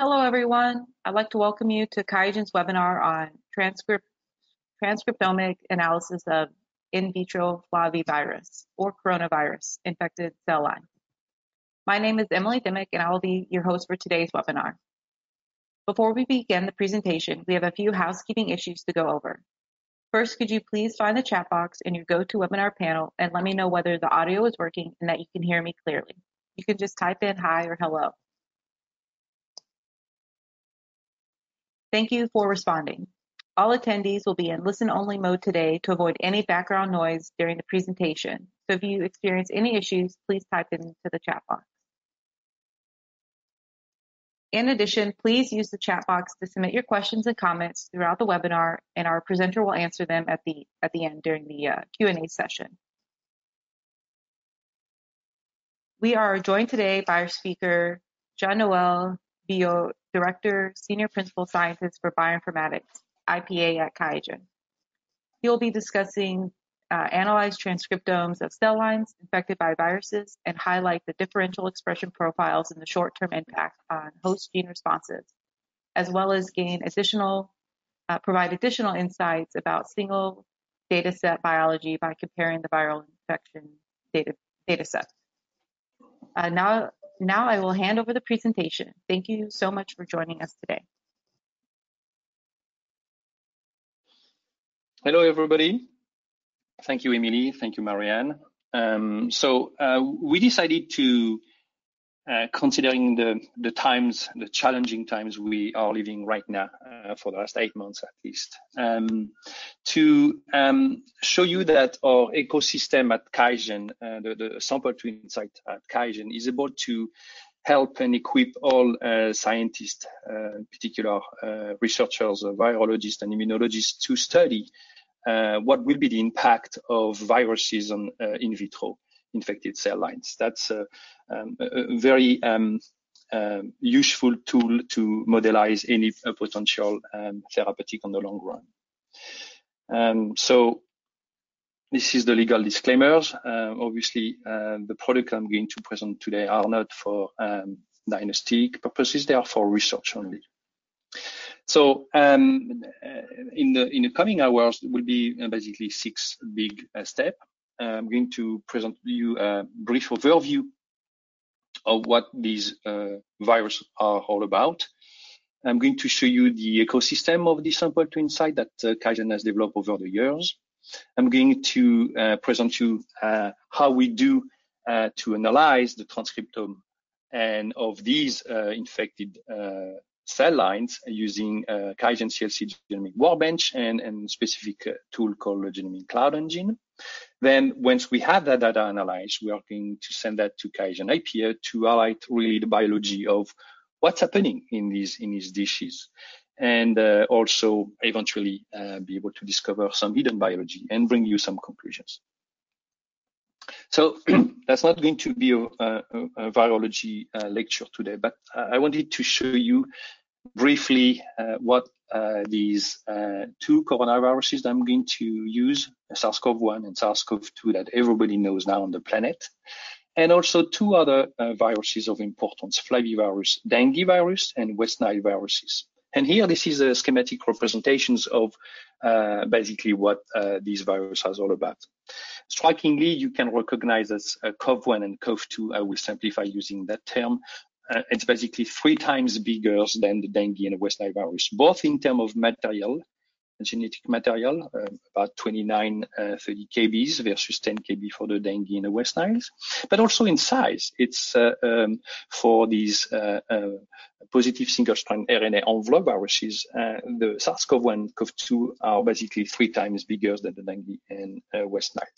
Hello, everyone. I'd like to welcome you to QIAGEN's webinar on transcript, transcriptomic analysis of in vitro flavivirus or coronavirus infected cell line. My name is Emily Dimick, and I will be your host for today's webinar. Before we begin the presentation, we have a few housekeeping issues to go over. First, could you please find the chat box in your GoToWebinar panel and let me know whether the audio is working and that you can hear me clearly. You can just type in hi or hello. Thank you for responding. All attendees will be in listen-only mode today to avoid any background noise during the presentation. So if you experience any issues, please type into the chat box. In addition, please use the chat box to submit your questions and comments throughout the webinar, and our presenter will answer them at the at the end during the uh, Q&A session. We are joined today by our speaker, Jean-Noel Billaud, Director, Senior Principal Scientist for Bioinformatics, IPA at QIAGEN. He will be discussing uh, analyze transcriptomes of cell lines infected by viruses and highlight the differential expression profiles and the short-term impact on host gene responses, as well as gain additional, uh, provide additional insights about single data set biology by comparing the viral infection data, data sets. Uh, now, now I will hand over the presentation. Thank you so much for joining us today. Hello, everybody. Thank you, Emily. Thank you, Marianne. Um, so uh, we decided to considering the, the times, the challenging times we are living right now uh, for the last eight months at least, um, to um, show you that our ecosystem at QIAGEN, uh, the, the, sample to insight at QIAGEN is able to help and equip all uh, scientists, uh, in particular uh, researchers, virologists and immunologists to study what will be the impact of viruses on in vitro infected cell lines. That's a, um, a very um, um, useful tool to modelize any potential um, therapeutic on the long run. Um, so this is the legal disclaimers. Uh, obviously, uh, the product I'm going to present today are not for diagnostic purposes; they are for research only. So um, uh, in the in the coming hours, will be basically six big uh, steps. I'm going to present you a brief overview of what these uh, viruses are all about. I'm going to show you the ecosystem of the sample to insight that uh, QIAGEN has developed over the years. I'm going to uh, present you uh, how we do uh, to analyze the transcriptome and of these uh, infected uh, cell lines using QIAGEN CLC Genomic Workbench and, and specific tool called Genomic Cloud Engine. Then once we have that data analyzed, we are going to send that to QIAGEN IPA to highlight really the biology of what's happening in these in these dishes and uh, also eventually uh, be able to discover some hidden biology and bring you some conclusions. So that's not going to be a, a, a virology uh, lecture today, but I wanted to show you briefly uh, what these uh, two coronaviruses that I'm going to use, SARS-CoV-1 and SARS-CoV-2 that everybody knows now on the planet, and also two other uh, viruses of importance, flavivirus, dengue virus, and West Nile viruses. And here, this is a schematic representations of uh, basically what uh, these viruses are all about. Strikingly, you can recognize as COV1 and COV2. I will simplify using that term uh, it's basically three times bigger than the dengue and the West Nile virus, both in terms of material, genetic material, uh, about 29, uh, 30 kbs versus 10 kb for the dengue and the West Nile, but also in size. It's uh, um, for these uh, uh, positive single-strand RNA envelope viruses, the SARS-CoV-1 CoV-2 are basically three times bigger than the dengue and West Niles.